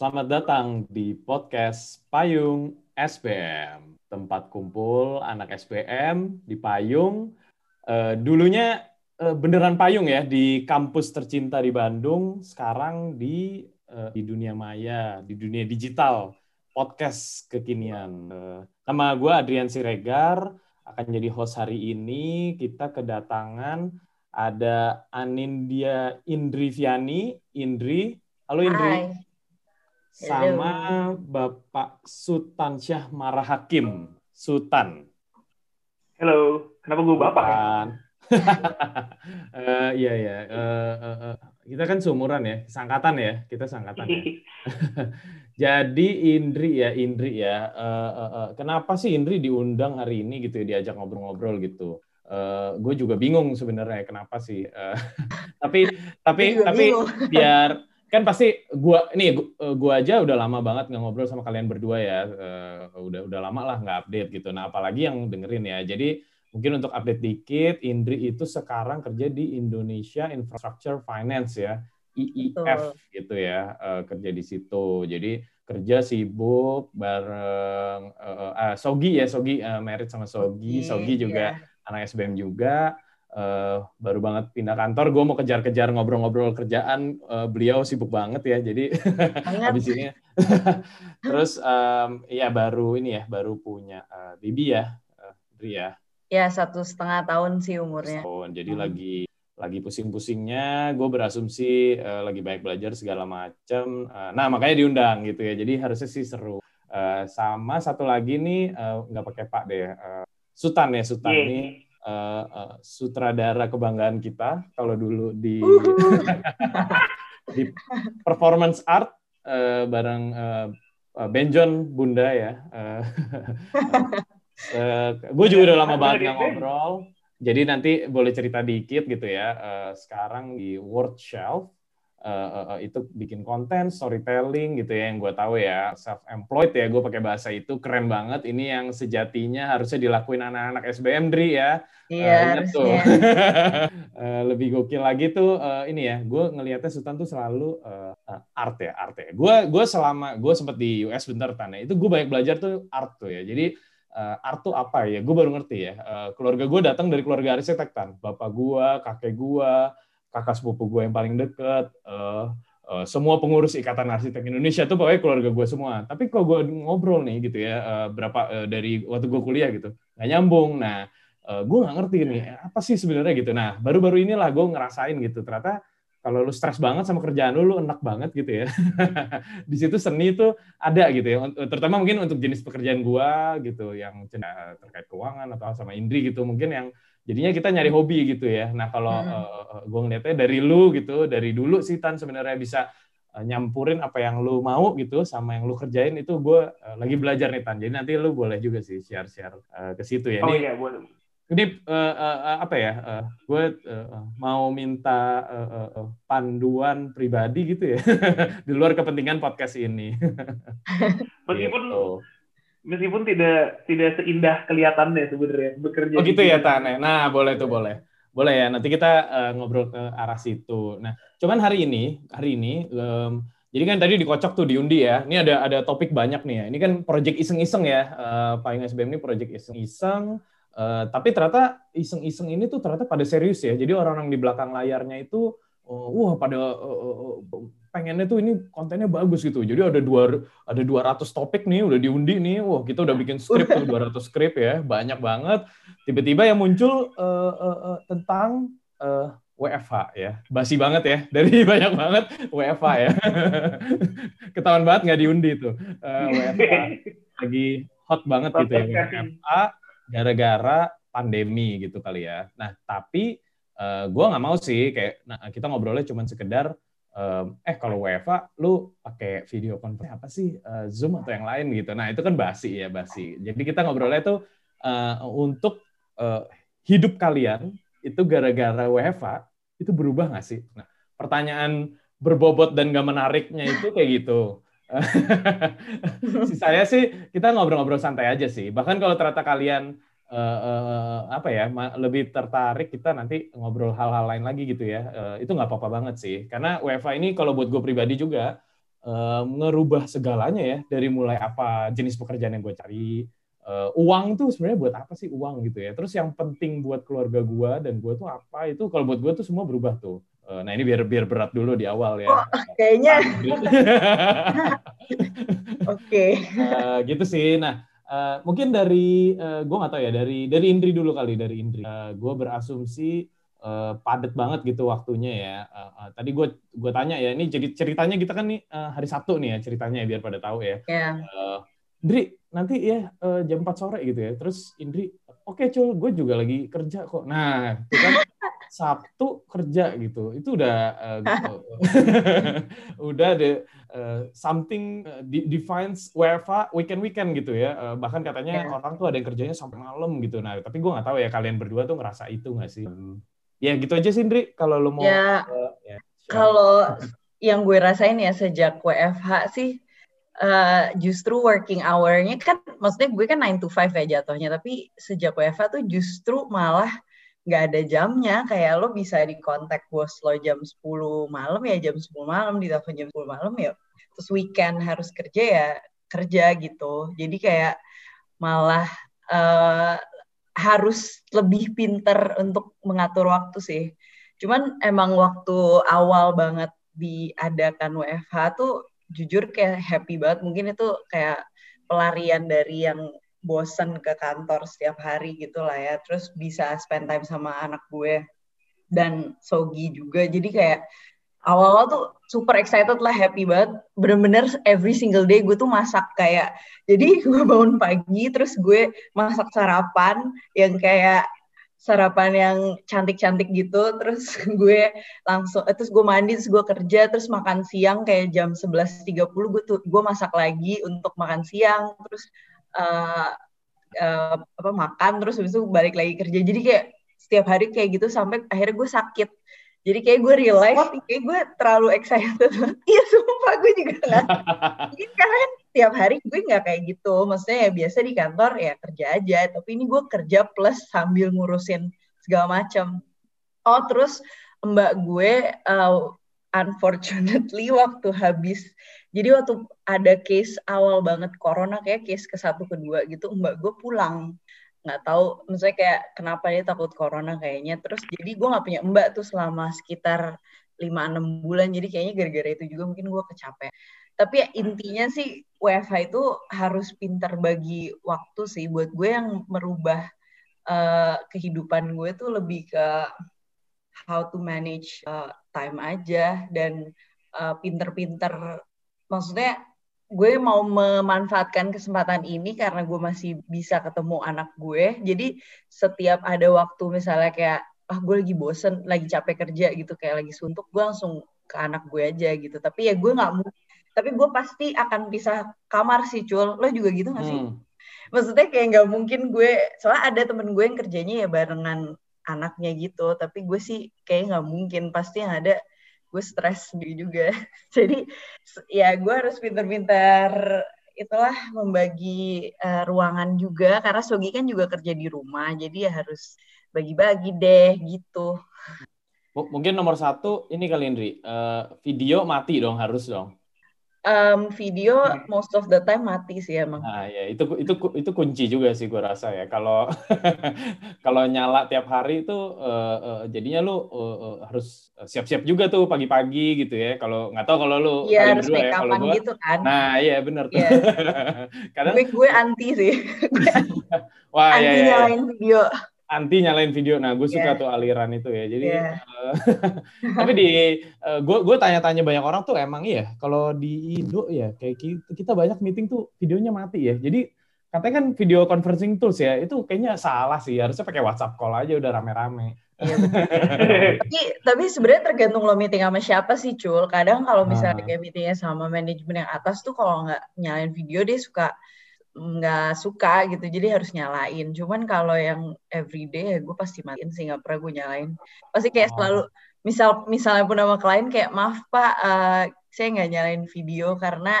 Selamat datang di podcast Payung SPM, tempat kumpul anak SPM di Payung. Uh, dulunya uh, beneran Payung ya di kampus tercinta di Bandung, sekarang di uh, di dunia maya, di dunia digital, podcast kekinian. Uh, nama gue Adrian Siregar, akan jadi host hari ini. Kita kedatangan ada Anindya Indriviani, Indri. Halo Indri. Hai. Sama Bapak Sultan Syah Marahakim, Sultan. Halo, kenapa gue bapak ya? uh, iya ya, uh, uh, uh, kita kan seumuran ya, sangkatan ya, kita sangkatan ya. Jadi Indri ya, Indri ya, uh, uh, uh, kenapa sih Indri diundang hari ini gitu ya, diajak ngobrol-ngobrol gitu? Uh, gue juga bingung sebenarnya kenapa sih. Uh, tapi tapi tapi biar kan pasti gua nih gua, gua aja udah lama banget nggak ngobrol sama kalian berdua ya. Uh, udah udah lama lah nggak update gitu. Nah apalagi yang dengerin ya. Jadi mungkin untuk update dikit Indri itu sekarang kerja di Indonesia Infrastructure Finance ya. IIF Betul. gitu ya. Uh, kerja di situ. Jadi kerja sibuk bareng uh, uh, Sogi ya Sogi uh, married sama Sogi. Sogi juga yeah. anak SBM juga uh, baru banget pindah kantor, gue mau kejar-kejar ngobrol-ngobrol kerjaan, uh, beliau sibuk banget ya, jadi habis ini. Terus um, ya baru ini ya, baru punya uh, Bibi ya, uh, Dri ya. Ya satu setengah tahun sih umurnya. Tahun, jadi hmm. lagi lagi pusing-pusingnya, gue berasumsi uh, lagi baik belajar segala macam. Uh, nah makanya diundang gitu ya, jadi harusnya sih seru. Uh, sama satu lagi nih nggak uh, pakai Pak deh, uh, Sultan ya Sultan yeah. nih uh, uh, sutradara kebanggaan kita kalau dulu di di performance art uh, bareng uh, Benjon Bunda ya. Uh, uh, gue juga udah lama banget nggak ngobrol. Jadi nanti boleh cerita dikit gitu ya. Uh, sekarang di World Shelf uh, uh, itu bikin konten storytelling gitu ya yang gue tahu ya. Self employed ya gue pakai bahasa itu keren banget. Ini yang sejatinya harusnya dilakuin anak-anak SBM Dri ya. Iya uh, tuh. uh, lebih gokil lagi tuh uh, ini ya gue ngelihatnya Sultan tuh selalu uh, uh, art ya art ya. Gue gue selama gue sempat di US bentar tanya itu gue banyak belajar tuh art tuh ya. Jadi uh, art tuh apa ya? Gue baru ngerti ya. Uh, keluarga gue datang dari keluarga arsitek kan bapak gue kakek gue kakak sepupu gue yang paling deket, uh, uh, semua pengurus Ikatan Arsitek Indonesia tuh pokoknya keluarga gue semua. Tapi kalau gue ngobrol nih gitu ya, uh, berapa uh, dari waktu gue kuliah gitu, nggak nyambung. Nah, uh, gue nggak ngerti nih apa sih sebenarnya gitu. Nah, baru-baru inilah gue ngerasain gitu. Ternyata kalau lu stres banget sama kerjaan lu, lu enak banget gitu ya. di situ seni itu ada gitu ya. Terutama mungkin untuk jenis pekerjaan gua gitu yang terkait keuangan atau sama Indri gitu mungkin yang jadinya kita nyari hobi gitu ya. Nah kalau hmm. uh, gue ngeliatnya dari lu gitu, dari dulu sih Tan sebenarnya bisa uh, nyampurin apa yang lu mau gitu sama yang lu kerjain itu gue uh, lagi belajar nih Tan. Jadi nanti lu boleh juga sih share-share uh, ke situ ya. Oh ini, iya boleh. Ini uh, uh, apa ya? Uh, gue uh, mau minta uh, uh, panduan pribadi gitu ya di luar kepentingan podcast ini. Meskipun gitu meskipun tidak tidak seindah kelihatannya sebenarnya bekerja. Oh gitu ya Tane. Nah boleh tuh boleh. Boleh ya. Nanti kita uh, ngobrol ke arah situ. Nah cuman hari ini hari ini um, jadi kan tadi dikocok tuh diundi ya. Ini ada ada topik banyak nih ya. Ini kan project iseng-iseng ya. Uh, Payung SBM ini project iseng-iseng. Uh, tapi ternyata iseng-iseng ini tuh ternyata pada serius ya. Jadi orang-orang di belakang layarnya itu uh, wah pada uh, uh, pengennya tuh ini kontennya bagus gitu. Jadi ada dua ada 200 topik nih udah diundi nih. Wah, kita udah bikin skrip tuh 200 skrip ya, banyak banget. Tiba-tiba yang muncul uh, uh, uh, tentang uh, WFH ya. Basi banget ya. Dari banyak banget WFH ya. Ketahuan banget nggak diundi tuh. Uh, WFH lagi hot banget gitu ya WFH gara-gara pandemi gitu kali ya. Nah, tapi uh, gue nggak mau sih kayak nah, kita ngobrolnya cuma sekedar eh kalau WFA lu pakai video conference apa sih uh, Zoom atau yang lain gitu. Nah itu kan basi ya basi. Jadi kita ngobrolnya tuh uh, untuk uh, hidup kalian itu gara-gara WFA itu berubah nggak sih? Nah pertanyaan berbobot dan gak menariknya itu kayak gitu. si saya sih kita ngobrol-ngobrol santai aja sih. Bahkan kalau ternyata kalian uh, uh, apa ya lebih tertarik kita nanti ngobrol hal-hal lain lagi gitu ya. Uh, itu nggak apa-apa banget sih. Karena WFA ini kalau buat gue pribadi juga uh, ngerubah segalanya ya. Dari mulai apa jenis pekerjaan yang gue cari uh, uang tuh sebenarnya buat apa sih uang gitu ya. Terus yang penting buat keluarga gue dan gue tuh apa itu kalau buat gue tuh semua berubah tuh. Uh, nah ini biar biar berat dulu di awal ya. Oh, kayaknya. Oke. Okay. uh, gitu sih. Nah Uh, mungkin dari uh, gue nggak tahu ya dari dari Indri dulu kali dari Indri. Uh, gue berasumsi uh, padat banget gitu waktunya ya. Uh, uh, tadi gue gue tanya ya, ini jadi ceritanya kita kan nih uh, hari Sabtu nih ya ceritanya ya, biar pada tahu ya. Yeah. Uh, Indri nanti ya uh, jam 4 sore gitu ya. Terus Indri, oke okay, cul, gue juga lagi kerja kok. Nah, itu kan Sabtu kerja gitu. Itu udah uh, gitu. udah deh uh, something defines WFA weekend weekend gitu ya. Uh, bahkan katanya yeah. orang tuh ada yang kerjanya sampai malam gitu. Nah, tapi gue nggak tahu ya kalian berdua tuh ngerasa itu nggak sih? Hmm ya gitu aja sih Indri kalau lo mau ya, uh, ya kalau yang gue rasain ya sejak WFH sih uh, justru working hour-nya kan maksudnya gue kan 9 to 5 ya jatuhnya tapi sejak WFH tuh justru malah nggak ada jamnya kayak lo bisa di kontak bos lo jam 10 malam ya jam 10 malam di telepon jam 10 malam ya terus weekend harus kerja ya kerja gitu jadi kayak malah uh, harus lebih pinter untuk mengatur waktu sih. Cuman emang waktu awal banget diadakan WFH tuh jujur kayak happy banget. Mungkin itu kayak pelarian dari yang bosen ke kantor setiap hari gitu lah ya. Terus bisa spend time sama anak gue dan Sogi juga. Jadi kayak awal-awal tuh super excited lah, happy banget. Bener-bener every single day gue tuh masak kayak, jadi gue bangun pagi, terus gue masak sarapan yang kayak sarapan yang cantik-cantik gitu, terus gue langsung, eh, terus gue mandi, terus gue kerja, terus makan siang kayak jam 11.30 gue tuh gue masak lagi untuk makan siang, terus uh, uh, apa makan, terus habis itu balik lagi kerja. Jadi kayak setiap hari kayak gitu sampai akhirnya gue sakit jadi kayak gue realize, kayak gue terlalu excited. Iya, sumpah gue juga gak. Mungkin karena kan tiap hari gue nggak kayak gitu. Maksudnya ya biasa di kantor ya kerja aja. Tapi ini gue kerja plus sambil ngurusin segala macam. Oh, terus mbak gue, uh, unfortunately waktu habis, jadi waktu ada case awal banget corona, kayak case ke satu kedua gitu, mbak gue pulang nggak tahu misalnya kayak kenapa dia takut corona kayaknya. Terus jadi gue nggak punya mbak tuh selama sekitar lima enam bulan. Jadi kayaknya gara-gara itu juga mungkin gue kecapean. Tapi ya intinya sih WFH itu harus pintar bagi waktu sih. Buat gue yang merubah uh, kehidupan gue tuh lebih ke how to manage uh, time aja. Dan uh, pinter-pinter maksudnya gue mau memanfaatkan kesempatan ini karena gue masih bisa ketemu anak gue. Jadi setiap ada waktu misalnya kayak ah gue lagi bosen, lagi capek kerja gitu, kayak lagi suntuk, gue langsung ke anak gue aja gitu. Tapi ya gue nggak mau. Tapi gue pasti akan bisa kamar sih, cul. Lo juga gitu gak sih? Hmm. Maksudnya kayak nggak mungkin gue, soalnya ada temen gue yang kerjanya ya barengan anaknya gitu. Tapi gue sih kayak nggak mungkin. Pasti yang ada gue stres sendiri juga. Jadi ya gue harus pinter-pinter itulah membagi uh, ruangan juga. Karena Sogi kan juga kerja di rumah jadi ya harus bagi-bagi deh gitu. Mungkin nomor satu ini kali Indri. Uh, video mati dong harus dong um, video hmm. most of the time mati sih emang. Nah, ya itu itu itu kunci juga sih gue rasa ya. Kalau kalau nyala tiap hari itu uh, uh, jadinya lu uh, uh, harus siap-siap juga tuh pagi-pagi gitu ya. Kalau nggak tahu kalau lu ya, harus berdua ya kalau gue. Gitu kan. Nah, iya benar tuh. Yeah. Kadang gue, gue anti sih. Wah, anti ya, ya. nyalain video anti nyalain video. Nah, gue suka yeah. tuh aliran itu ya. Jadi, yeah. uh, tapi di uh, gue gue tanya-tanya banyak orang tuh emang iya. Kalau di Indo ya kayak kita, kita banyak meeting tuh videonya mati ya. Jadi katanya kan video conferencing tools ya itu kayaknya salah sih. Harusnya pakai WhatsApp call aja udah rame-rame. Iya, tapi tapi sebenarnya tergantung lo meeting sama siapa sih cul kadang kalau misalnya nah. kayak meetingnya sama manajemen yang atas tuh kalau nggak nyalain video dia suka nggak suka gitu jadi harus nyalain. Cuman kalau yang everyday ya gue pasti matiin sih nggak pernah gue nyalain. Pasti kayak oh. selalu misal misalnya pun nama klien kayak maaf pak uh, saya nggak nyalain video karena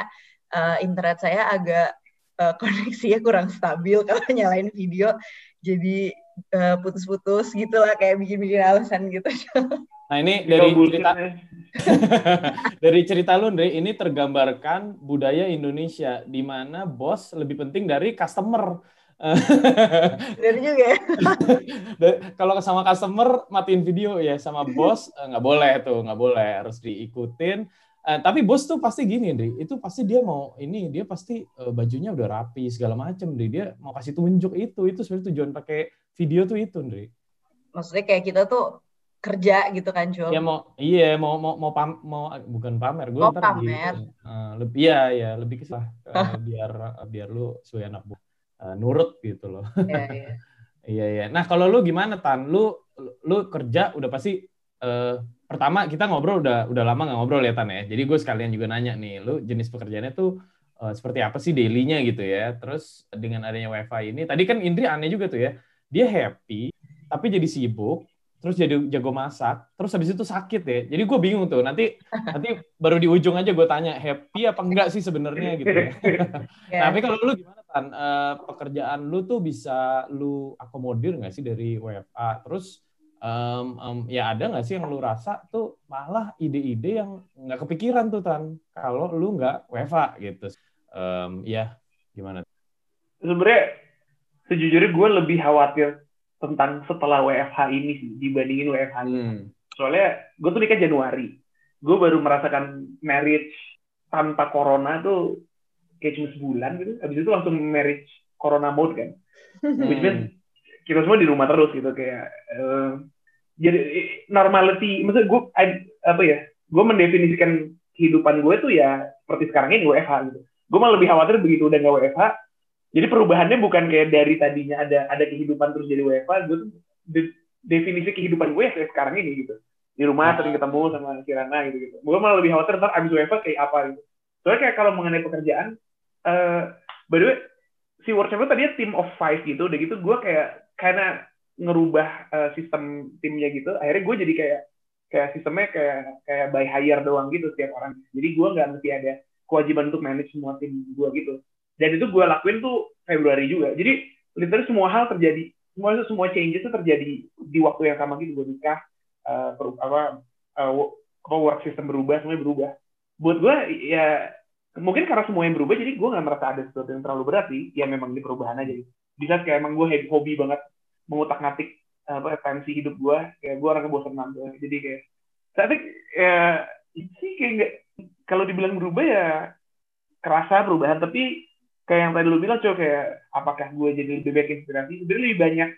uh, internet saya agak uh, koneksinya kurang stabil kalau nyalain video. Jadi putus-putus gitu lah kayak bikin-bikin alasan gitu nah ini dari cerita dari cerita lu, Andre, ini tergambarkan budaya Indonesia di mana bos lebih penting dari customer. Dari juga ya. Kalau sama customer matiin video ya, sama bos eh, nggak boleh tuh, nggak boleh harus diikutin. Uh, tapi bos tuh pasti gini, Dri. Itu pasti dia mau ini, dia pasti uh, bajunya udah rapi segala macem, Dri. Dia mau kasih tunjuk itu, itu sebenarnya tujuan pakai video tuh itu, Dri. Maksudnya kayak kita tuh kerja gitu kan, Cul? Ya mau, iya mau mau mau pam, mau bukan pamer, gue oh, pamer. Di, uh, lebih ya ya lebih ke uh, biar biar lu sesuai anak bu uh, nurut gitu loh. Iya iya. iya iya. Nah kalau lu gimana tan? Lu lu kerja udah pasti uh, pertama kita ngobrol udah udah lama nggak ngobrol ya Tan ya. Jadi gue sekalian juga nanya nih, lu jenis pekerjaannya tuh uh, seperti apa sih dailynya gitu ya. Terus dengan adanya wifi ini, tadi kan Indri aneh juga tuh ya. Dia happy, tapi jadi sibuk, terus jadi jago masak, terus habis itu sakit ya. Jadi gue bingung tuh. Nanti nanti baru di ujung aja gue tanya happy apa enggak sih sebenarnya gitu ya. yeah. Tapi kalau lu gimana Tan? Uh, pekerjaan lu tuh bisa lu akomodir nggak sih dari WFA? Terus um, um, ya ada nggak sih yang lu rasa tuh malah ide-ide yang nggak kepikiran tuh tan kalau lu nggak WFA gitu um, ya gimana sebenarnya sejujurnya gue lebih khawatir tentang setelah WFH ini sih dibandingin WFH ini. Hmm. soalnya gue tuh nikah Januari. Gue baru merasakan marriage tanpa corona tuh kayak cuma sebulan gitu. Habis itu langsung marriage corona mode kan. Hmm. which means kita semua di rumah terus gitu kayak uh, jadi normality maksud gue apa ya gue mendefinisikan kehidupan gue tuh ya seperti sekarang ini WFH gitu. Gue malah lebih khawatir begitu udah nggak WFH jadi perubahannya bukan kayak dari tadinya ada ada kehidupan terus jadi WFH gue tuh de, definisi kehidupan gue ya kayak sekarang ini gitu. Di rumah sering ketemu sama Kirana gitu gitu. Gue malah lebih khawatir ntar abis WFH kayak apa gitu. Soalnya kayak kalau mengenai pekerjaan uh, by the way si workshop tadi team of five gitu. Udah gitu gue kayak karena ngerubah uh, sistem timnya gitu. Akhirnya gue jadi kayak kayak sistemnya kayak kayak by hire doang gitu setiap orang. Jadi gue nggak mesti ada kewajiban untuk manage semua tim gue gitu dan itu gue lakuin tuh Februari juga. Jadi literally semua hal terjadi semua semua changes itu terjadi di waktu yang sama gitu. Gue nikah uh, apa uh, work system berubah semuanya berubah. Buat gue ya mungkin karena semua yang berubah jadi gue nggak merasa ada sesuatu yang terlalu berat sih. Ya memang di perubahan aja gitu. Bisa kayak emang gue hobi banget mengutak ngatik apa tensi hidup gue kayak gue orang kebosanan tuh jadi kayak tapi ya sih kayak nggak kalau dibilang berubah ya kerasa perubahan. Tapi kayak yang tadi lu bilang coba kayak apakah gue jadi lebih banyak inspirasi? Sebenarnya lebih banyak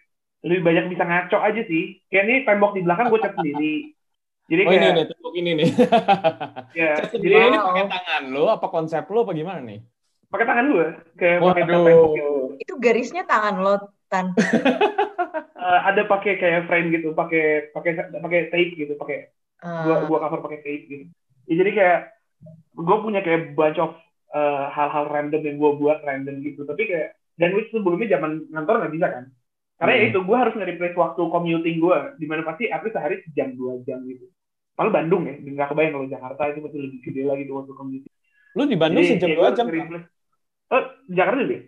lebih banyak bisa ngaco aja sih. Kayak ini tembok di belakang gue cat sendiri. Jadi oh, kayak, ini nih tembok ini nih. Ya jadi ini pakai tangan lo apa konsep lo apa gimana nih? Pakai tangan gue kayak pakai tembok gitu. Itu garisnya tangan lo tan. Uh, ada pakai kayak frame gitu pakai pakai pakai tape gitu pakai uh. gua gua cover pakai tape gitu. Ya, jadi kayak gue punya kayak bunch of uh, hal-hal random yang gue buat random gitu tapi kayak dan which sebelumnya zaman ngantor nggak bisa kan karena ya hmm. ya itu gue harus nge-replace waktu commuting gue di mana pasti at sehari sejam dua jam gitu Padahal Bandung ya, nggak kebayang kalau Jakarta itu pasti lebih gede lagi tuh waktu commuting. Lu di Bandung sejam dua jam? Oh, Jakarta juga?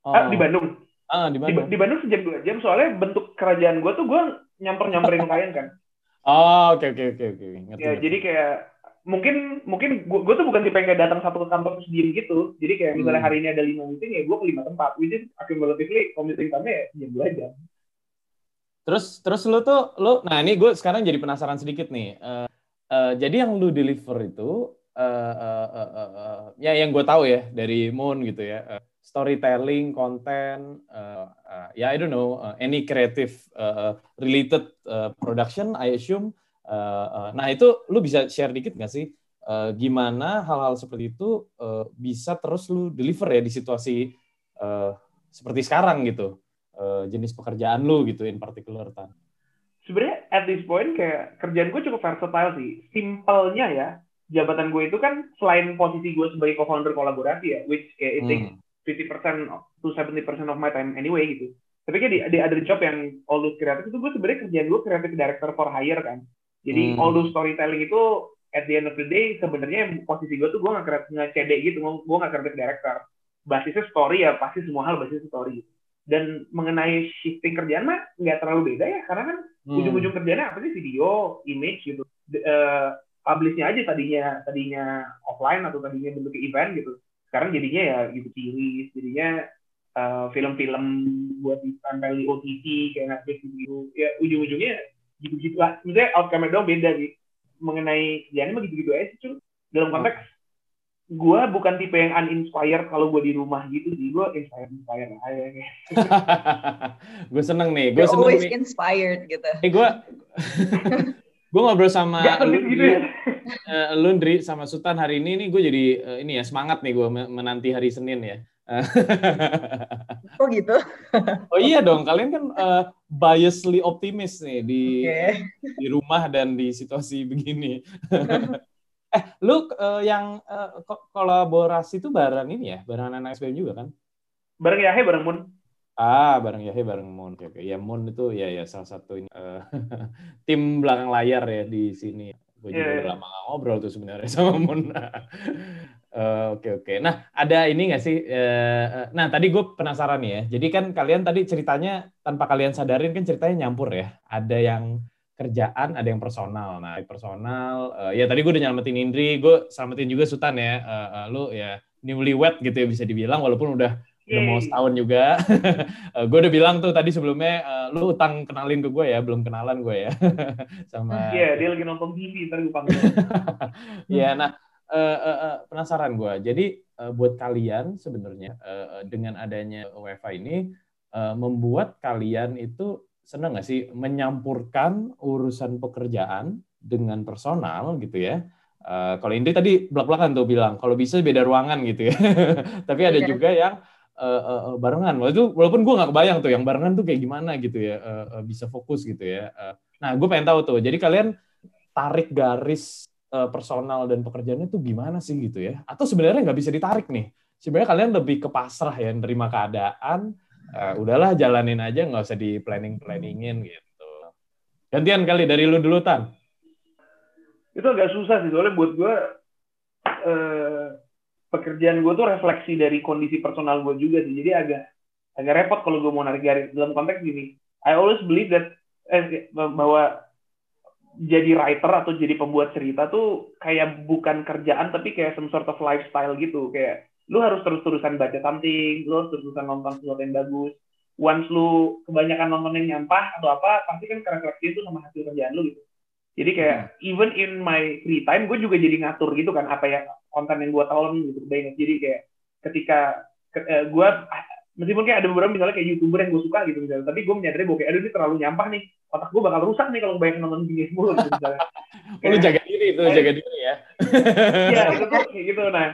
Oh. Ah, di Bandung. Ah, di Bandung. Di, di Bandung sejam dua jam soalnya bentuk kerajaan gue tuh gue nyamper-nyamperin klien kan. Oh, oke oke oke oke. Ya, jadi kayak mungkin mungkin gue tuh bukan tipe yang kayak datang satu ke kantor terus diem gitu. Jadi kayak hmm. misalnya hari ini ada lima meeting ya gue ke lima tempat. Which is accumulatively commuting time ya jam dua jam. Terus terus lu tuh lu nah ini gue sekarang jadi penasaran sedikit nih. Uh, uh, jadi yang lu deliver itu uh, uh, uh, uh, uh, ya yang gue tahu ya dari Moon gitu ya. Uh, storytelling, konten, uh, uh, ya yeah, I don't know uh, any creative uh, related uh, production, I assume. Uh, uh, nah itu lu bisa share dikit nggak sih uh, gimana hal-hal seperti itu uh, bisa terus lu deliver ya di situasi uh, seperti sekarang gitu uh, jenis pekerjaan lu gitu in particular tan. Sebenarnya at this point kayak kerjaan gue cukup versatile sih. Simpelnya ya jabatan gue itu kan selain posisi gue sebagai co-founder kolaborasi ya, which kayak it hmm 50% to 70% of my time anyway gitu. Tapi kayak di, di ada job yang all those kreatif itu gue sebenarnya kerjaan gue kreatif director for hire kan. Jadi hmm. all those storytelling itu at the end of the day sebenarnya posisi gue tuh gue nggak kreatif nggak CD gitu, gue nggak kreatif director. Basisnya story ya pasti semua hal basisnya story. Dan mengenai shifting kerjaan mah nggak terlalu beda ya karena kan hmm. ujung-ujung kerjanya apa sih video, image gitu. Uh, publishnya aja tadinya tadinya offline atau tadinya bentuk event gitu sekarang jadinya ya gitu series jadinya uh, film-film buat ditempel di OTT kayak Netflix gitu ya ujung-ujungnya gitu-gitu lah. Maksudnya outcome-nya doang beda sih mengenai ya ini mah gitu-gitu aja sih dalam konteks gue bukan tipe yang uninspired kalau gue di rumah gitu sih. Gue inspired inspired aja gue seneng nih gue seneng always nih. inspired gitu. Eh gue gue ngobrol sama lu, gitu ya. uh, Lundri sama Sultan hari ini nih gue jadi uh, ini ya semangat nih gue menanti hari Senin ya oh gitu oh iya dong kalian kan uh, biasly optimis nih di okay. di rumah dan di situasi begini Eh, lu uh, yang uh, kolaborasi itu bareng ini ya, bareng anak SBM juga kan? Bareng Yahe, bareng Moon. Ah, bareng Yahe, bareng Moon. Oke, oke. Ya Moon itu ya ya salah satu ini, uh, tim belakang layar ya di sini. Gue juga yeah. udah iya. lama ngobrol tuh sebenarnya sama Moon. Oke uh, oke. Okay, okay. Nah ada ini nggak sih? Uh, nah tadi gue penasaran nih ya. Jadi kan kalian tadi ceritanya tanpa kalian sadarin kan ceritanya nyampur ya. Ada yang kerjaan, ada yang personal. Nah, personal, uh, ya tadi gue udah nyelamatin Indri, gue selamatin juga Sultan ya. Uh, uh, lu ya newlywed gitu ya bisa dibilang, walaupun udah udah mau setahun juga. uh, gue udah bilang tuh tadi sebelumnya, uh, lu utang kenalin ke gue ya, belum kenalan gue ya. sama. Iya, yeah, dia lagi nonton TV, ntar gue panggil. Iya, nah uh, uh, uh, penasaran gue. Jadi uh, buat kalian sebenarnya uh, dengan adanya WiFi ini uh, membuat kalian itu senang nggak sih menyampurkan urusan pekerjaan dengan personal gitu ya? Uh, kalau Indri tadi belak-belakan tuh bilang kalau bisa beda ruangan gitu ya. Tapi ada yeah. juga yang uh, uh, barengan. Walaupun walaupun gue nggak kebayang tuh yang barengan tuh kayak gimana gitu ya, uh, uh, bisa fokus gitu ya. Uh, nah, gue pengen tahu tuh. Jadi kalian tarik garis personal dan pekerjaannya tuh gimana sih gitu ya? Atau sebenarnya nggak bisa ditarik nih? Sebenarnya kalian lebih ke pasrah ya, nerima keadaan, uh, udahlah jalanin aja nggak usah di planning planningin gitu gantian kali dari lu dulu tan itu agak susah sih soalnya buat gue uh, pekerjaan gue tuh refleksi dari kondisi personal gue juga sih jadi agak agak repot kalau gue mau narik garis dalam konteks gini I always believe that eh, bahwa jadi writer atau jadi pembuat cerita tuh kayak bukan kerjaan tapi kayak some sort of lifestyle gitu kayak lu harus terus-terusan baca something, lu harus terus-terusan nonton sesuatu yang bagus. Once lu kebanyakan nonton yang nyampah atau apa, pasti kan kerefleksi itu sama hasil kerjaan lu gitu. Jadi kayak hmm. even in my free time, gue juga jadi ngatur gitu kan apa ya konten yang gue tahu gitu banyak. Jadi kayak ketika ke, uh, gue meskipun kayak ada beberapa misalnya kayak youtuber yang gue suka gitu misalnya, tapi gue menyadari bahwa kayak aduh ini terlalu nyampah nih, otak gue bakal rusak nih kalau banyak nonton gini mulu gitu misalnya. Kayak, lu jaga diri itu, jaga diri ya. Iya, itu tuh kayak gitu. Nah,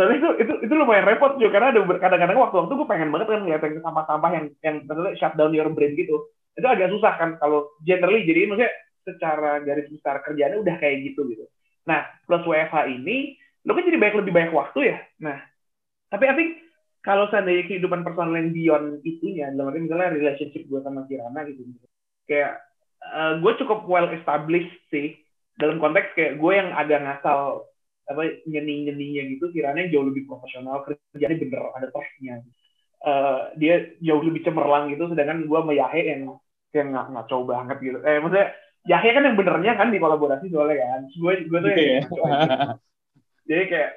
soalnya itu itu itu lumayan repot juga karena ada kadang-kadang waktu-waktu gue pengen banget kan ngeliat yang sampah-sampah yang yang maksudnya shut down your brain gitu itu agak susah kan kalau generally jadi maksudnya secara garis besar kerjaannya udah kayak gitu gitu nah plus WFH ini lo kan jadi banyak lebih banyak waktu ya nah tapi I think kalau seandainya kehidupan personal yang beyond itunya dalam arti misalnya relationship gue sama Kirana gitu. Kayak uh, gue cukup well established sih. Dalam konteks kayak gue yang agak ngasal apa nyeni nyeninya gitu Kirana jauh lebih profesional kerjanya bener ada trustnya uh, dia jauh lebih cemerlang gitu sedangkan gue sama Yahe yang yang nggak ngaco banget gitu. Eh maksudnya Yahe kan yang benernya kan di kolaborasi soalnya kan. Gue gue tuh okay. yang gitu. jadi kayak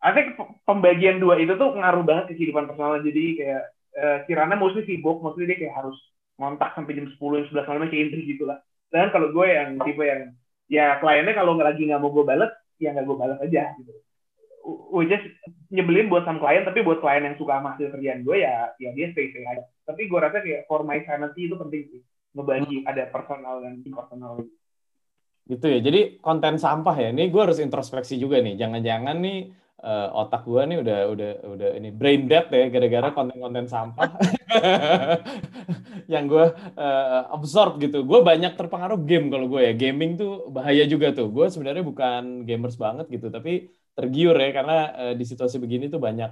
I think pembagian dua itu tuh ngaruh banget ke kehidupan personal. Jadi kayak uh, Kirana mostly sibuk mostly dia kayak harus ngontak sampai jam 10 jam 11 malam kayak intri gitu lah. Dan kalau gue yang tipe yang ya kliennya kalau nggak lagi nggak mau gue balas ya nggak gue balas aja gitu. Which is nyebelin buat sama klien tapi buat klien yang suka sama hasil kerjaan gue ya ya dia stay stay aja. Tapi gue rasa kayak for my sanity itu penting sih ngebagi hmm. ada personal dan impersonal. Gitu ya. Jadi konten sampah ya. Ini gue harus introspeksi juga nih. Jangan-jangan nih uh, otak gue nih udah udah udah ini brain dead ya gara-gara konten-konten sampah yang gue uh, absorb gitu. Gue banyak terpengaruh game kalau gue ya. Gaming tuh bahaya juga tuh. Gue sebenarnya bukan gamers banget gitu, tapi tergiur ya karena uh, di situasi begini tuh banyak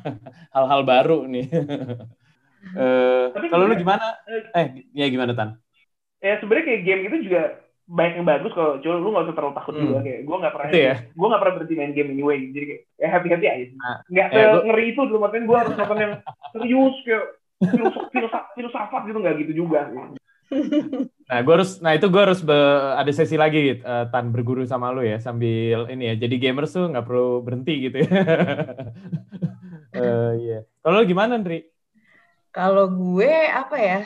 hal-hal uh, baru nih. uh, kalau lu gimana? Eh, ya gimana Tan? Ya sebenarnya kayak game itu juga banyak yang bagus kalau cuma lu nggak usah terlalu takut hmm. juga kayak gue nggak pernah ya? gue nggak pernah berhenti main game anyway jadi kayak ya happy happy aja nah, nggak nah, ya, ngeri itu dulu makanya gue harus nonton yang serius kayak filosofat filosofat gitu nggak gitu juga nah, gue harus, nah itu gue harus be, ada sesi lagi uh, tan berguru sama lu ya sambil ini ya. Jadi gamers tuh nggak perlu berhenti gitu ya. uh, iya. Kalau gimana, Ndri? Kalau gue apa ya?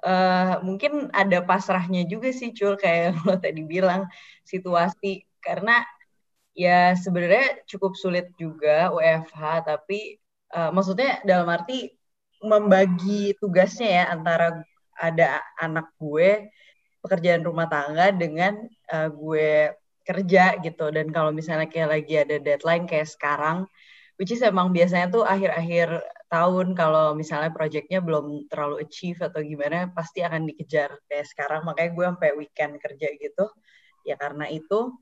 Uh, mungkin ada pasrahnya juga sih, Cul, kayak lo tadi bilang situasi. Karena ya sebenarnya cukup sulit juga WFH, tapi uh, maksudnya dalam arti membagi tugasnya ya antara ada anak gue pekerjaan rumah tangga dengan uh, gue kerja gitu. Dan kalau misalnya kayak lagi ada deadline kayak sekarang which is emang biasanya tuh akhir-akhir tahun kalau misalnya projectnya belum terlalu achieve atau gimana pasti akan dikejar. Kayak sekarang makanya gue sampai weekend kerja gitu. Ya karena itu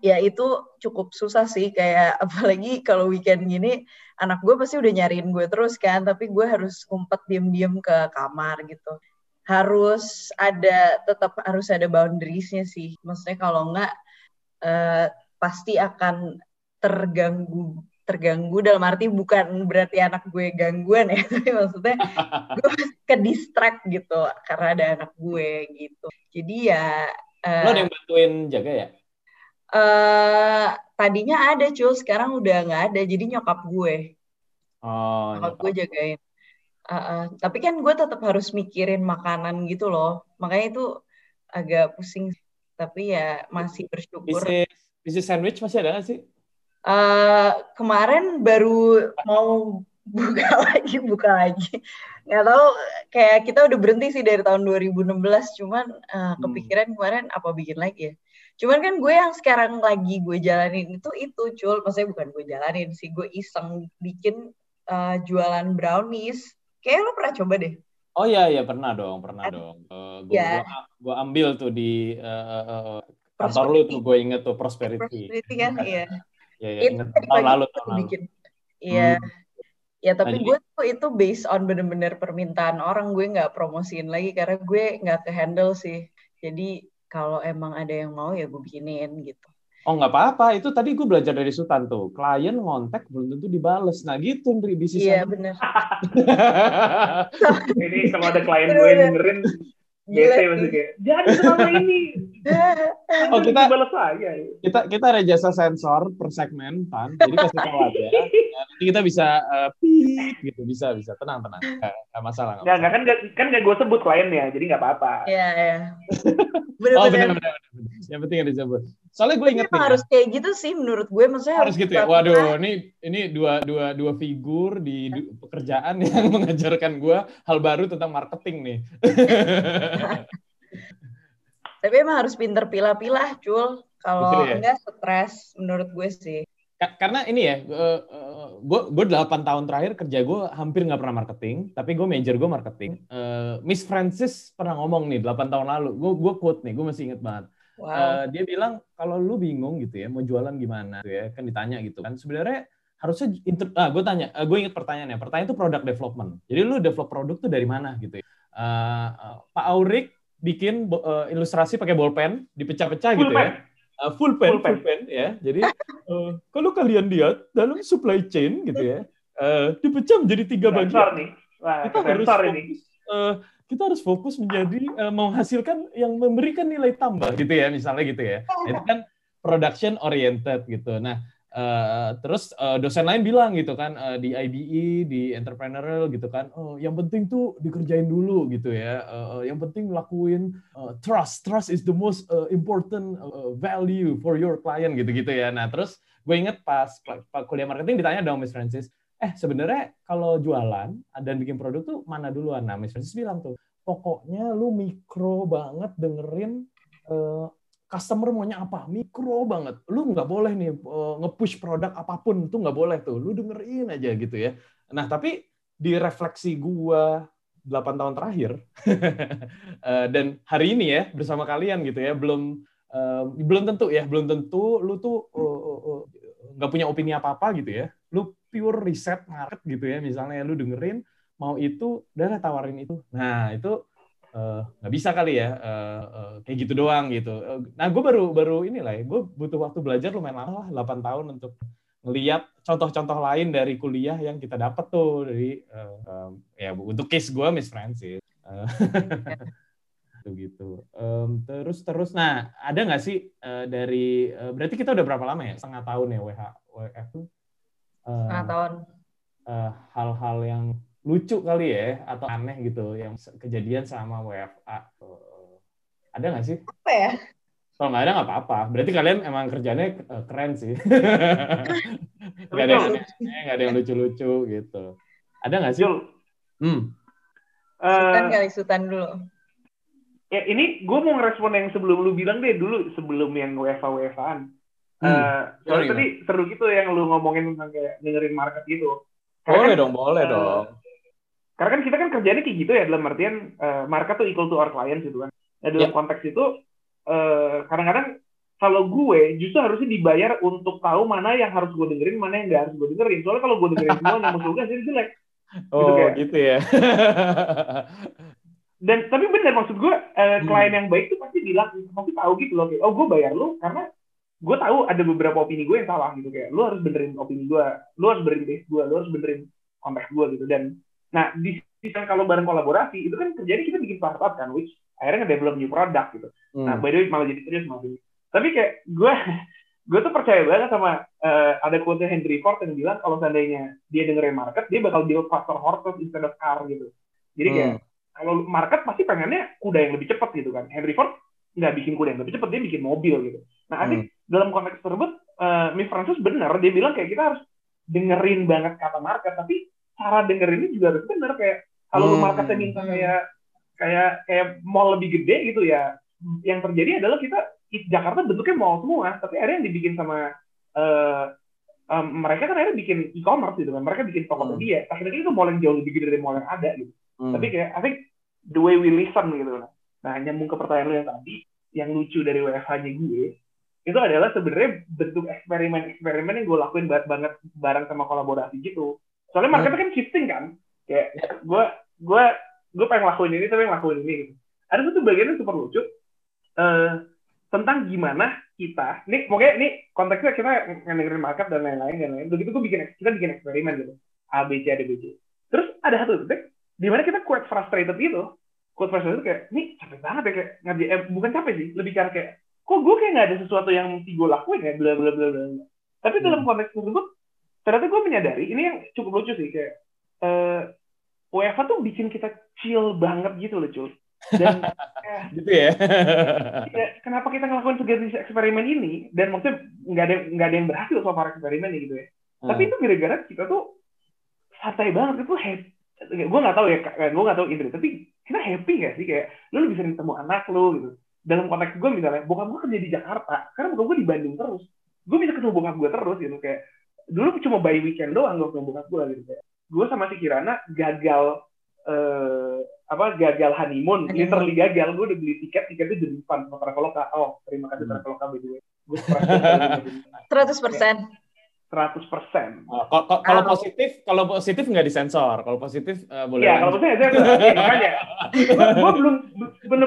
ya itu cukup susah sih. Kayak apalagi kalau weekend gini anak gue pasti udah nyariin gue terus kan. Tapi gue harus ngumpet diem-diem ke kamar gitu. Harus ada tetap harus ada boundariesnya sih. Maksudnya kalau enggak uh, pasti akan terganggu terganggu dalam arti bukan berarti anak gue gangguan ya tapi maksudnya gue ke distract gitu karena ada anak gue gitu jadi ya uh, lo ada yang bantuin jaga ya Uh, tadinya ada cuy, sekarang udah nggak ada. Jadi nyokap gue. Oh, nyokap gue jagain. Uh, uh, tapi kan gue tetap harus mikirin makanan gitu loh. Makanya itu agak pusing. Tapi ya masih bersyukur. Bisnis, bisnis sandwich masih ada nggak sih? Uh, kemarin baru mau buka lagi, buka lagi. Nggak tahu, kayak kita udah berhenti sih dari tahun 2016. Cuman uh, kepikiran kemarin apa bikin lagi ya. Cuman kan gue yang sekarang lagi gue jalanin itu itu cul, maksudnya bukan gue jalanin sih, gue iseng bikin uh, jualan brownies. Kayak lo pernah coba deh. Oh iya iya pernah dong, pernah dong. Uh, gue, ya. gue, gue ambil tuh di uh, uh, kantor lu tuh gue inget tuh prosperity. Prosperity kan, iya. Iya, iya, inget tahun lalu tahun lalu. Bikin. Iya. Hmm. Ya tapi nah, gue tuh itu based on bener-bener permintaan orang gue nggak promosiin lagi karena gue nggak ke handle sih. Jadi kalau emang ada yang mau ya gue bikinin gitu. Oh nggak apa-apa, itu tadi gue belajar dari Sultan tuh. Klien ngontek belum tentu dibales. Nah gitu Ndri bisnis. Iya benar. Ini kalau ada klien gue dengerin, Masih kayak, jadi selama ini. oh kita balas saya. Kita kita ada jasa sensor per segmen, Pan. Jadi kasih tahu aja. Nanti kita bisa uh, pip gitu, bisa bisa tenang tenang, nggak masalah. Nggak nggak kan nggak kan nggak gue sebut kliennya, jadi nggak apa-apa. Iya iya. Oh benar benar. Yang penting ada disebut. Soalnya gue inget nih. harus kayak gitu sih menurut gue, maksudnya harus gitu ya. Waduh, ini ini dua dua dua figur di pekerjaan yang mengajarkan gue hal baru tentang marketing nih. Tapi emang harus pinter pilah-pilah, Cul. Kalau ya? enggak stres menurut gue sih. Karena ini ya, gue gue delapan tahun terakhir kerja gue hampir nggak pernah marketing, tapi gue major gue marketing. Uh, Miss Francis pernah ngomong nih delapan tahun lalu, gue gue quote nih, gue masih inget banget. Wow. Uh, dia bilang kalau lu bingung gitu ya mau jualan gimana gitu ya kan ditanya gitu kan sebenarnya harusnya inter, ah gue tanya uh, gue inget pertanyaannya pertanyaan itu product development jadi lu develop produk tuh dari mana gitu ya uh, uh, Pak Aurik bikin uh, ilustrasi pakai bolpen dipecah-pecah gitu pen. ya uh, full pen full pen, full pen ya jadi uh, kalau kalian lihat dalam supply chain gitu ya uh, dipecah menjadi tiga bagian nih. Wah, kita harus fokus, ini. Uh, kita harus fokus menjadi uh, menghasilkan yang memberikan nilai tambah gitu ya misalnya gitu ya. Nah, itu kan production oriented gitu. Nah Uh, terus uh, dosen lain bilang gitu kan uh, di IBE di entrepreneurial gitu kan oh yang penting tuh dikerjain dulu gitu ya. Uh, yang penting lakuin uh, trust. Trust is the most uh, important uh, value for your client gitu gitu ya. Nah terus gue inget pas, pas kuliah marketing ditanya dong Miss Francis eh sebenarnya kalau jualan dan bikin produk tuh mana duluan? Nah Miss Francis bilang tuh pokoknya lu mikro banget dengerin uh, customer maunya apa? Mikro banget. Lu nggak boleh nih uh, nge-push produk apa pun tuh nggak boleh tuh. Lu dengerin aja gitu ya. Nah tapi di refleksi gua 8 tahun terakhir uh, dan hari ini ya bersama kalian gitu ya belum uh, belum tentu ya belum tentu lu tuh nggak uh, punya opini apa apa gitu ya. Lu pure riset market gitu ya misalnya lu dengerin mau itu udah tawarin itu nah itu Eh, nggak uh, bisa kali ya uh, uh, kayak gitu doang gitu. Nah gue baru baru inilah ya, gue butuh waktu belajar lumayan lama lah 8 tahun untuk ngeliat contoh-contoh lain dari kuliah yang kita dapat tuh dari uh, um, ya untuk case gue Miss Francis. Uh, gitu. Um, terus terus, nah ada nggak sih uh, dari uh, berarti kita udah berapa lama ya? Setengah tahun ya WH WF tuh? Uh, Setengah tahun. hal-hal uh, yang lucu kali ya atau aneh gitu yang kejadian sama WFA. Uh, ada nggak sih? Apa ya? Kalau nggak ada nggak apa-apa. Berarti kalian emang kerjanya keren sih. nggak ada yang nggak ada yang lucu-lucu gitu. Ada nggak sih? Hmm. Sultan kali Sultan dulu ya ini gue mau ngerespon yang sebelum lu bilang deh dulu sebelum yang WFA WFAan. Hmm. Uh, tadi seru gitu yang lu ngomongin tentang kayak dengerin market gitu. Karena boleh kan, dong, boleh uh, dong. Karena kan kita kan kerjanya kayak gitu ya dalam artian uh, market tuh equal to our clients gitu kan. Nah, dalam yeah. konteks itu uh, kadang-kadang kalau gue justru harusnya dibayar untuk tahu mana yang harus gue dengerin, mana yang gak harus gue dengerin. Soalnya kalau gue dengerin semua yang musuh gue jadi jelek. Oh gitu, kayak. gitu ya. dan tapi benar maksud gue uh, klien yang baik tuh pasti bilang pasti tahu gitu loh kayak, oh gue bayar lu karena gue tahu ada beberapa opini gue yang salah gitu kayak lu harus benerin opini gue lu harus benerin base gue lu harus benerin konteks gue gitu dan nah di sisi kalau bareng kolaborasi itu kan terjadi kita bikin startup kan which akhirnya nge-develop new product gitu hmm. nah by the way malah jadi serius malah ini tapi kayak gue gue tuh percaya banget sama uh, ada quote Henry Ford yang bilang kalau seandainya dia dengerin market dia bakal build faster horses instead of car gitu jadi kayak hmm kalau market pasti pengennya kuda yang lebih cepat gitu kan. Henry Ford nggak bikin kuda yang lebih cepat, dia bikin mobil gitu. Nah, hmm. Dalam konteks tersebut, uh, Miss Francis benar, dia bilang kayak kita harus dengerin banget kata market, tapi cara dengerin ini juga harus benar kayak kalau hmm. marketnya minta kayak kayak kayak mall lebih gede gitu ya, yang terjadi adalah kita Jakarta bentuknya mall semua, tapi akhirnya yang dibikin sama uh, um, mereka kan akhirnya bikin e-commerce gitu kan, mereka bikin Tokopedia, hmm. akhirnya itu mall yang jauh lebih gede dari mall yang ada gitu. Hmm. Tapi kayak I think the way we listen gitu. Nah, nyambung ke pertanyaan lu yang tadi, yang lucu dari WFH-nya gue, itu adalah sebenarnya bentuk eksperimen-eksperimen yang gue lakuin banget, banget bareng sama kolaborasi gitu. Soalnya hmm. marketnya kan shifting kan. Kayak gue gue gue pengen lakuin ini tapi ngelakuin ini gitu. Ada satu bagian yang super lucu uh, tentang gimana kita, ini pokoknya ini konteksnya kita ngedengerin market dan lain-lain dan lain. Begitu gue bikin kita bikin eksperimen gitu. A B C A D B C. Terus ada satu titik di mana kita quite frustrated gitu quite frustrated kayak ini capek banget ya kayak ngerjain eh, bukan capek sih lebih karena kayak kok gue kayak nggak ada sesuatu yang mesti gue lakuin ya? Bla bla bla bla tapi hmm. dalam konteks tersebut ternyata gue menyadari ini yang cukup lucu sih kayak uh, UEFA tuh bikin kita chill banget gitu loh cuy dan eh, gitu ya? ya kenapa kita ngelakuin sejenis eksperimen ini? Dan maksudnya nggak ada nggak ada yang berhasil soal eksperimen gitu ya. Hmm. tapi itu gara-gara kita tuh santai banget itu happy gue nggak tahu ya gue nggak tahu Indri tapi kita happy gak sih? Kayak lu bisa ketemu anak lu gitu dalam konteks gue misalnya bokap gue kerja di Jakarta karena bokap gue di Bandung terus. Gue bisa ketemu bokap gue terus gitu kayak dulu cuma by weekend doang gue ketemu bokap gue gitu kayak. Gue sama si Kirana gagal eh, apa gagal honeymoon, honeymoon. literally gagal. Gue udah beli tiket tiketnya jadi fun sama Traveloka oh terima kasih hmm. Traveloka by the way. Gue seratus persen 100 persen. Oh, kalau positif, kalau positif nggak disensor. Kalau positif uh, boleh. Iya, kalau positif ya, ya, makanya. Gue belum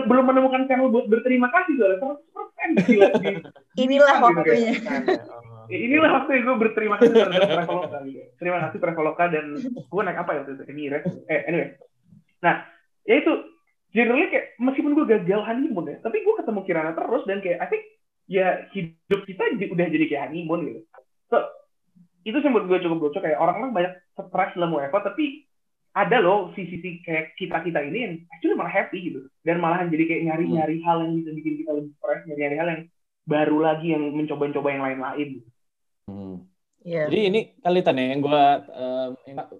belum menemukan channel buat berterima kasih soalnya 100 persen. Inilah gitu, waktunya. Ya, inilah waktu gue berterima kasih terhadap Traveloka. Gitu. Terima kasih Traveloka dan gue naik apa ya waktu itu? Emirates. Eh, anyway. Nah, ya itu generally kayak meskipun gue gagal honeymoon ya, tapi gue ketemu Kirana terus dan kayak I think ya hidup kita udah jadi kayak honeymoon gitu. So, itu sih menurut gue cukup lucu kayak orang-orang banyak stres dalam UEFA tapi ada loh sisi-sisi kayak kita kita ini yang actually malah happy gitu dan malahan jadi kayak nyari-nyari hmm. hal yang bisa bikin kita lebih stres nyari-nyari hal yang baru lagi yang mencoba-coba yang lain-lain gitu. Hmm. Yeah. Jadi ini kali tanya yang gue uh,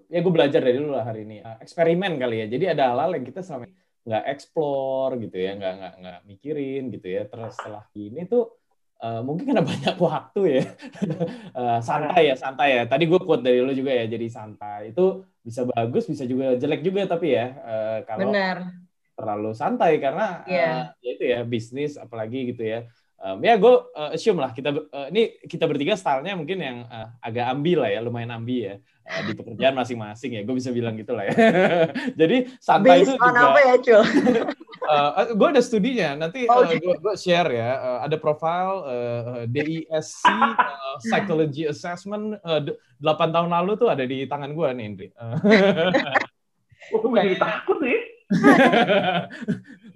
ya gue belajar dari dulu lah hari ini uh, eksperimen kali ya. Jadi ada hal-hal yang kita selama nggak explore gitu ya, nggak nggak nggak mikirin gitu ya. Terus setelah ini tuh Uh, mungkin karena banyak waktu ya uh, santai ya santai ya tadi gue quote dari lo juga ya jadi santai itu bisa bagus bisa juga jelek juga tapi ya uh, kalau Benar. terlalu santai karena yeah. uh, ya itu ya bisnis apalagi gitu ya um, ya gue uh, assume lah kita uh, ini kita bertiga stylenya mungkin yang uh, agak ambil lah ya lumayan ambil ya uh, di pekerjaan masing-masing ya gue bisa bilang gitu lah ya. Jadi santai Based itu juga. apa ya cuy uh, gue ada studinya nanti uh, gue share ya uh, ada profil uh, DISC uh, Psychology Assessment uh, 8 tahun lalu tuh ada di tangan gue nih Indri. Uh, oh, gue jadi takut nih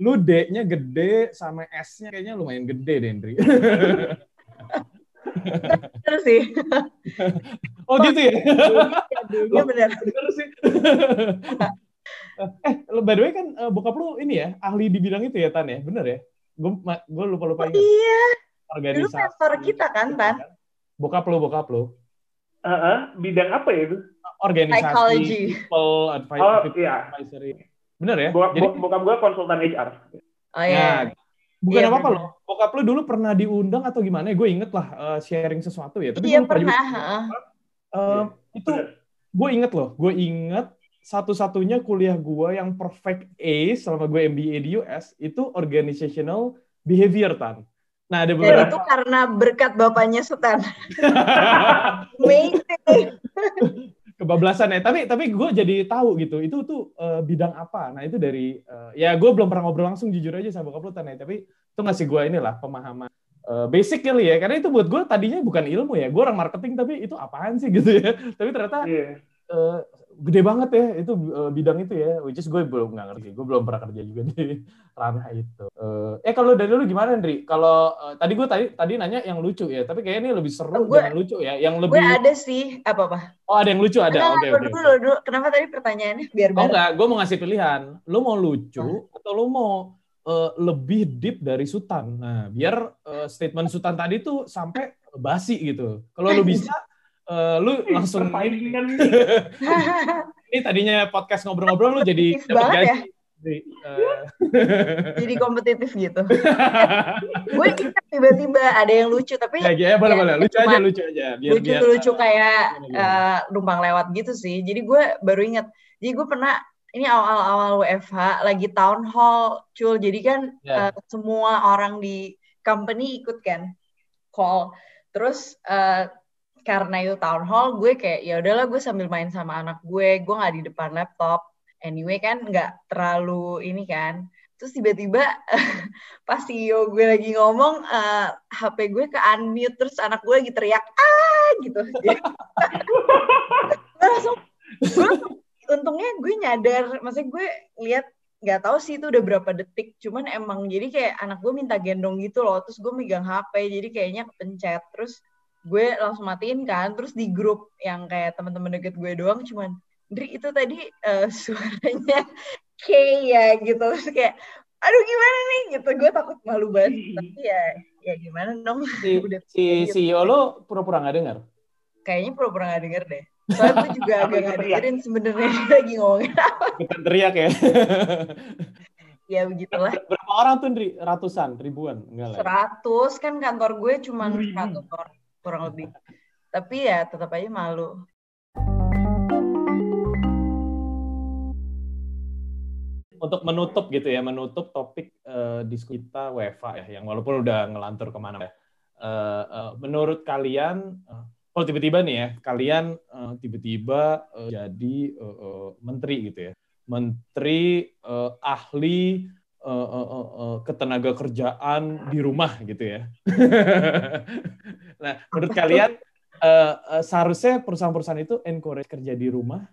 lu D-nya gede sama S-nya kayaknya lumayan gede deh, Indri. bener sih. Oh gitu ya? Iya bener. bener sih. eh, by the way kan uh, bokap lu ini ya, ahli di bidang itu ya, Tan ya? Bener ya? Gue lupa-lupa ingat. Iya. Organisasi. Dulu mentor kita kan, Tan? Bokap lu, bokap lu. Uh, uh, bidang apa ya itu? Organisasi. Psychology. People advisory. Oh, iya. Advisory. Bener ya? Bo Jadi, bokap gue konsultan HR. Oh iya. Nah, bukan iya, apa-apa loh. Bokap lu dulu pernah diundang atau gimana? Gue inget lah uh, sharing sesuatu ya. Tapi iya pernah. Uh, itu gue inget loh. Gue inget satu-satunya kuliah gue yang perfect A selama gue MBA di US itu organizational behavior tan. Nah ada beberapa. Dan itu karena berkat bapaknya Sultan. Kebablasan ya. Tapi tapi gue jadi tahu gitu. Itu tuh uh, bidang apa? Nah itu dari uh, ya gue belum pernah ngobrol langsung jujur aja sama bokap lu ya. Tapi itu ngasih gue inilah pemahaman uh, basic kali ya. Karena itu buat gue tadinya bukan ilmu ya. Gue orang marketing tapi itu apaan sih gitu ya. Tapi ternyata yeah. Iya. uh, gede banget ya itu uh, bidang itu ya which is gue belum nggak ngerti gue belum pernah kerja juga di ranah itu. Uh, eh kalau dari dulu gimana Andri? Kalau uh, tadi gue tadi tadi nanya yang lucu ya tapi kayaknya ini lebih seru oh, gue, lucu ya yang lebih gue ada sih apa apa? Oh ada yang lucu ada oke oke okay, dulu, dulu. Kenapa tadi pertanyaannya? Biar oh enggak gue mau ngasih pilihan. Lo mau lucu oh. atau lo mau uh, lebih deep dari Sultan nah biar uh, statement Sultan tadi tuh sampai basi gitu. Kalau lo bisa uh, lu langsung ini, ini tadinya podcast ngobrol-ngobrol lu jadi dapat gaji. Ya? uh... jadi kompetitif gitu. gue tiba-tiba ada yang lucu tapi ya, ya boleh boleh lucu aja lucu aja biar, lucu biar, lucu kayak uh, numpang lewat gitu sih. Jadi gue baru inget. Jadi gue pernah ini awal-awal WFH lagi town hall cul. Jadi kan yeah. Ya. uh, semua orang di company ikut kan call. Terus uh, karena itu town hall gue kayak ya udahlah gue sambil main sama anak gue gue nggak di depan laptop. Anyway kan nggak terlalu ini kan. Terus tiba-tiba pas CEO gue lagi ngomong uh, eh, HP gue ke unmute terus anak gue lagi teriak ah! gitu. Langsung untungnya gue nyadar maksudnya gue lihat nggak tahu sih itu udah berapa detik cuman emang jadi kayak anak gue minta gendong gitu loh terus gue megang HP jadi kayaknya kepencet terus gue langsung matiin kan terus di grup yang kayak teman-teman deket gue doang cuman Dri itu tadi uh, suaranya K ya gitu. Terus kayak aduh gimana nih? Gitu. Gue takut malu banget tapi ya ya gimana dong? Si, Udah, si gitu. CEO lo pura-pura nggak dengar kayaknya pura-pura nggak denger deh. Soalnya gue juga agak nggak dengerin sebenarnya lagi ngomongin apa. Kita teriak ya? Ya begitulah. Berapa orang tuh Dri? ratusan ribuan? Enggak lah ya? seratus. Kan kantor gue cuma seratus orang kurang lebih. Tapi ya tetap aja malu. Untuk menutup gitu ya menutup topik uh, diskusi kita WFA ya yang walaupun udah ngelantur ke mana uh, uh, menurut kalian uh, kalau tiba-tiba nih ya kalian uh, tiba-tiba uh, jadi uh, uh, menteri gitu ya. Menteri uh, ahli uh, uh, uh, ketenaga kerjaan di rumah gitu ya. nah, menurut kalian uh, uh, seharusnya perusahaan-perusahaan itu encourage kerja di rumah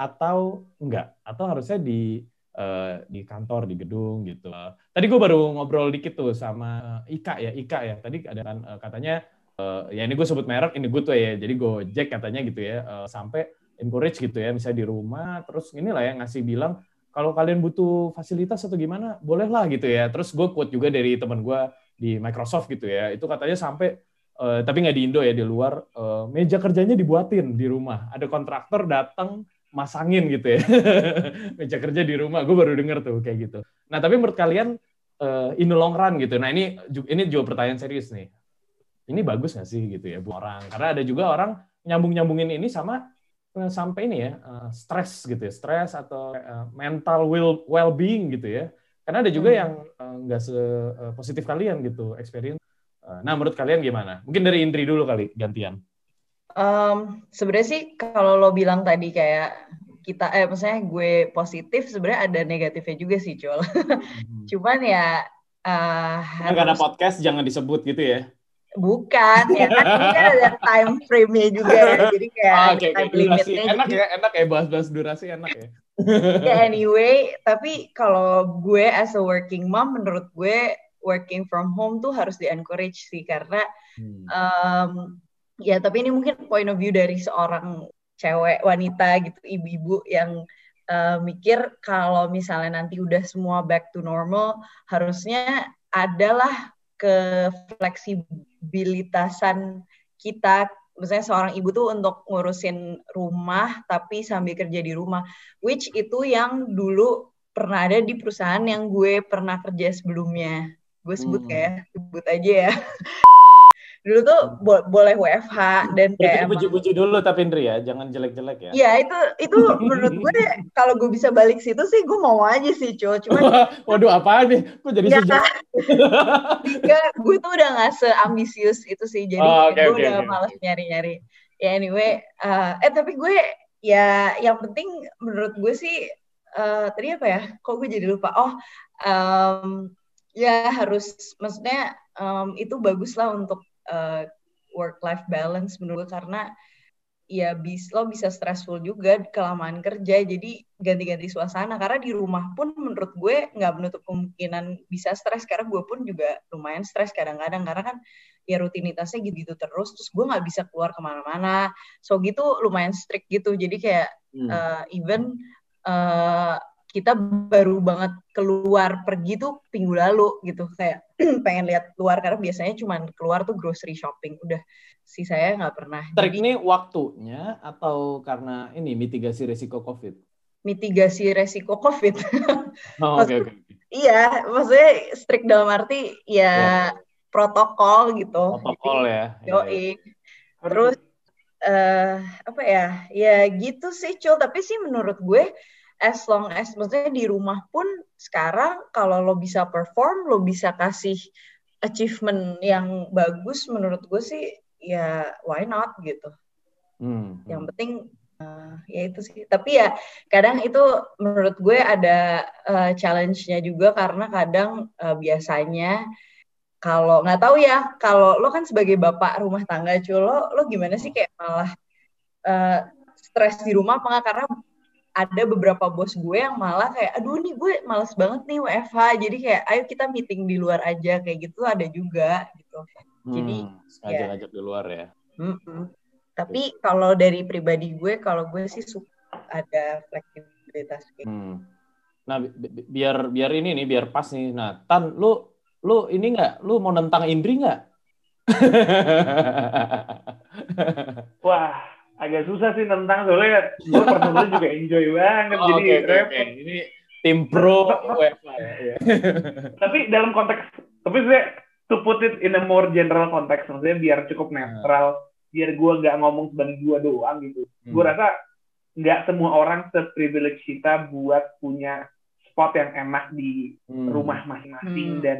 atau enggak? Atau harusnya di uh, di kantor di gedung gitu. Uh, tadi gue baru ngobrol dikit tuh sama Ika ya, Ika ya. Tadi ada kan uh, katanya uh, ya ini gue sebut merek, ini gue tuh ya. Jadi Gojek katanya gitu ya uh, sampai encourage gitu ya, misalnya di rumah terus inilah ya ngasih bilang kalau kalian butuh fasilitas atau gimana, bolehlah gitu ya. Terus gue quote juga dari teman gue di Microsoft gitu ya. Itu katanya sampai uh, tapi nggak di Indo ya di luar uh, meja kerjanya dibuatin di rumah. Ada kontraktor datang masangin gitu ya. meja kerja di rumah. Gue baru denger tuh kayak gitu. Nah, tapi menurut kalian uh, in the long run gitu. Nah, ini ini juga pertanyaan serius nih. Ini bagus nggak sih gitu ya bu orang? Karena ada juga orang nyambung-nyambungin ini sama sampai ini ya uh, stres gitu ya stres atau uh, mental well well being gitu ya karena ada juga hmm. yang nggak uh, se positif kalian gitu experience nah menurut kalian gimana mungkin dari Indri dulu kali gantian um, sebenarnya sih kalau lo bilang tadi kayak kita eh maksudnya gue positif sebenarnya ada negatifnya juga sih cul hmm. cuman ya uh, harus... karena podcast jangan disebut gitu ya Bukan, ya kan ini kan ada time frame-nya juga ya. Jadi kayak oh, okay, time okay. limitnya. Enak ya, enak ya bahas-bahas durasi enak ya. ya anyway, tapi kalau gue as a working mom, menurut gue working from home tuh harus di encourage sih karena hmm. um, ya tapi ini mungkin point of view dari seorang cewek wanita gitu ibu-ibu yang uh, mikir kalau misalnya nanti udah semua back to normal harusnya adalah ke fleksibilitasan kita misalnya seorang ibu tuh untuk ngurusin rumah tapi sambil kerja di rumah which itu yang dulu pernah ada di perusahaan yang gue pernah kerja sebelumnya gue sebut hmm. kayak sebut aja ya. Dulu tuh bo boleh WFH dan kayak puji-puji dulu tapi Indri ya? Jangan jelek-jelek ya? Iya itu itu menurut gue deh kalau gue bisa balik situ sih gue mau aja sih cuy cuma waduh apa nih? Gue jadi ya, sejak gue tuh udah gak seambisius itu sih. Jadi oh, okay, gue okay, udah okay. males nyari-nyari. Ya anyway uh, eh tapi gue ya yang penting menurut gue sih uh, tadi apa ya? Kok gue jadi lupa? Oh um, ya harus maksudnya um, itu bagus lah untuk uh, work life balance menurut karena ya bis lo bisa stressful juga kelamaan kerja jadi ganti-ganti suasana. Karena di rumah pun menurut gue nggak menutup kemungkinan bisa stres karena gue pun juga lumayan stres kadang-kadang. Karena kan ya rutinitasnya gitu-gitu terus terus gue nggak bisa keluar ke mana-mana. So gitu lumayan strict gitu. Jadi kayak hmm. uh, even uh, kita baru banget keluar pergi tuh minggu lalu gitu kayak pengen lihat keluar karena biasanya cuma keluar tuh grocery shopping udah sih saya nggak pernah. Trik ini waktunya atau karena ini mitigasi resiko COVID? Mitigasi resiko COVID. Oh, oke oke. Iya, maksudnya strict dalam arti ya yeah. protokol gitu. Protokol ya. Yoi. Ya. Terus uh, apa ya? Ya gitu sih, Cul. Tapi sih menurut gue as long as maksudnya di rumah pun sekarang kalau lo bisa perform lo bisa kasih achievement yang bagus menurut gue sih ya why not gitu. Hmm. yang penting uh, ya itu sih. Tapi ya kadang itu menurut gue ada uh, challenge-nya juga karena kadang uh, biasanya kalau nggak tahu ya kalau lo kan sebagai bapak rumah tangga cuy lo lo gimana sih kayak malah uh, stres di rumah apa karena ada beberapa bos gue yang malah kayak aduh nih gue males banget nih WFH jadi kayak ayo kita meeting di luar aja kayak gitu ada juga gitu. Jadi hmm, ya. ngajak di luar ya. Mm -mm. tapi kalau dari pribadi gue kalau gue sih suka ada fleksibilitas gitu. hmm. nah bi biar biar ini nih biar pas nih. Nah tan lu lu ini nggak? Lu mau nentang Indri nggak? Wah agak susah sih tentang soalnya gue personal juga enjoy banget oh, jadi okay, repot. Okay. Ini tim pro UEFA ya. tapi dalam konteks tapi saya to put it in a more general konteks maksudnya biar cukup nah. netral, hmm. biar gue nggak ngomong sebagai gue doang gitu. Hmm. Gue rasa nggak semua orang seprivilege kita buat punya spot yang enak di hmm. rumah masing-masing hmm. dan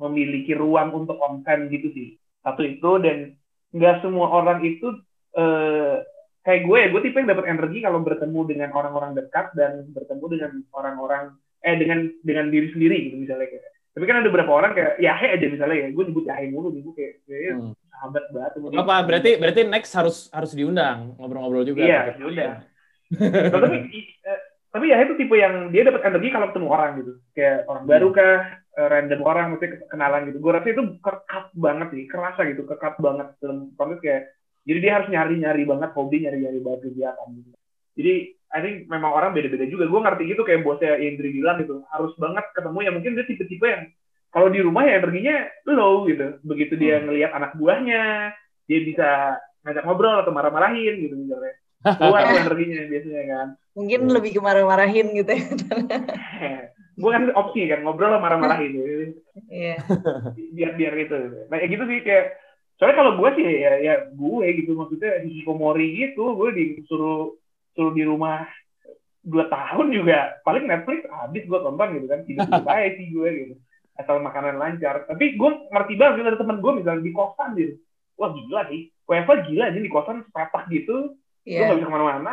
memiliki ruang untuk konten gitu sih. Satu itu dan nggak semua orang itu uh, kayak gue ya gue tipe yang dapat energi kalau bertemu dengan orang-orang dekat dan bertemu dengan orang-orang eh dengan dengan diri sendiri gitu misalnya kayak. Tapi kan ada beberapa orang kayak Yahe aja misalnya ya gue nyebut Yahe mulu gue kayak, kayak hmm. sahabat banget. Apa berarti berarti next harus harus diundang ngobrol-ngobrol juga. Iya diundang. nah, tapi eh, tapi Yahe itu tipe yang dia dapat energi kalau ketemu orang gitu. Kayak orang baru hmm. kah eh, random orang mesti kenalan gitu. Gue rasa itu kekat banget sih kerasa gitu kekat banget dalam konteks kayak jadi dia harus nyari-nyari banget hobi, nyari-nyari banget kegiatan gitu. Jadi I think memang orang beda-beda juga. Gue ngerti gitu kayak bosnya Indri bilang gitu. Harus banget ketemu ya mungkin dia tipe-tipe yang kalau di rumah ya energinya low gitu. Begitu dia hmm. ngelihat anak buahnya, dia bisa ngajak ngobrol atau marah-marahin gitu misalnya. Keluar tuh energinya biasanya kan. Mungkin hmm. lebih ke marah-marahin gitu ya. gue kan opsi kan ngobrol sama marah-marahin gitu. Iya. biar biar gitu. Nah ya gitu sih kayak soalnya kalau gue sih ya, ya gue gitu maksudnya hikikomori gitu gue disuruh suruh di rumah dua tahun juga. Paling Netflix habis gue tonton gitu kan hidup hidup aja sih gue gitu. Asal makanan lancar. Tapi gue ngerti banget gitu, ada temen gue misalnya di kosan gitu. Wah gila sih. WFA gila aja di kosan sepetak gitu. Yeah. gue gak bisa ke mana-mana.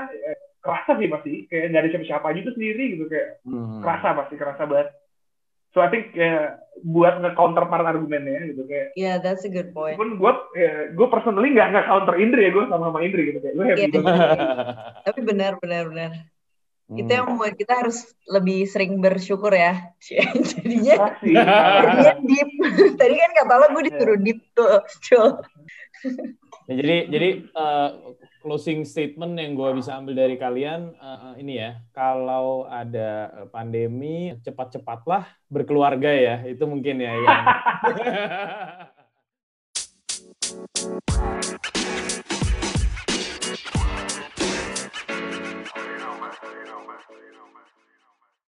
Kerasa sih pasti. Kayak nggak ada siapa-siapa juga sendiri gitu kayak hmm. kerasa pasti kerasa banget So I think kayak buat nge-counter part argumennya gitu kayak. Yeah, that's a good point. Pun gue ya, gue personally nggak nggak counter Indri ya gue sama sama Indri gitu kayak gue happy yeah, banget. Tapi benar benar benar. Hmm. Itu yang membuat kita harus lebih sering bersyukur ya. jadinya, jadinya deep. Tadi kan kata lo gue disuruh yeah. deep tuh. Ya, jadi jadi uh, closing statement yang gue bisa ambil dari kalian uh, ini ya, kalau ada pandemi cepat-cepatlah berkeluarga ya, itu mungkin ya yang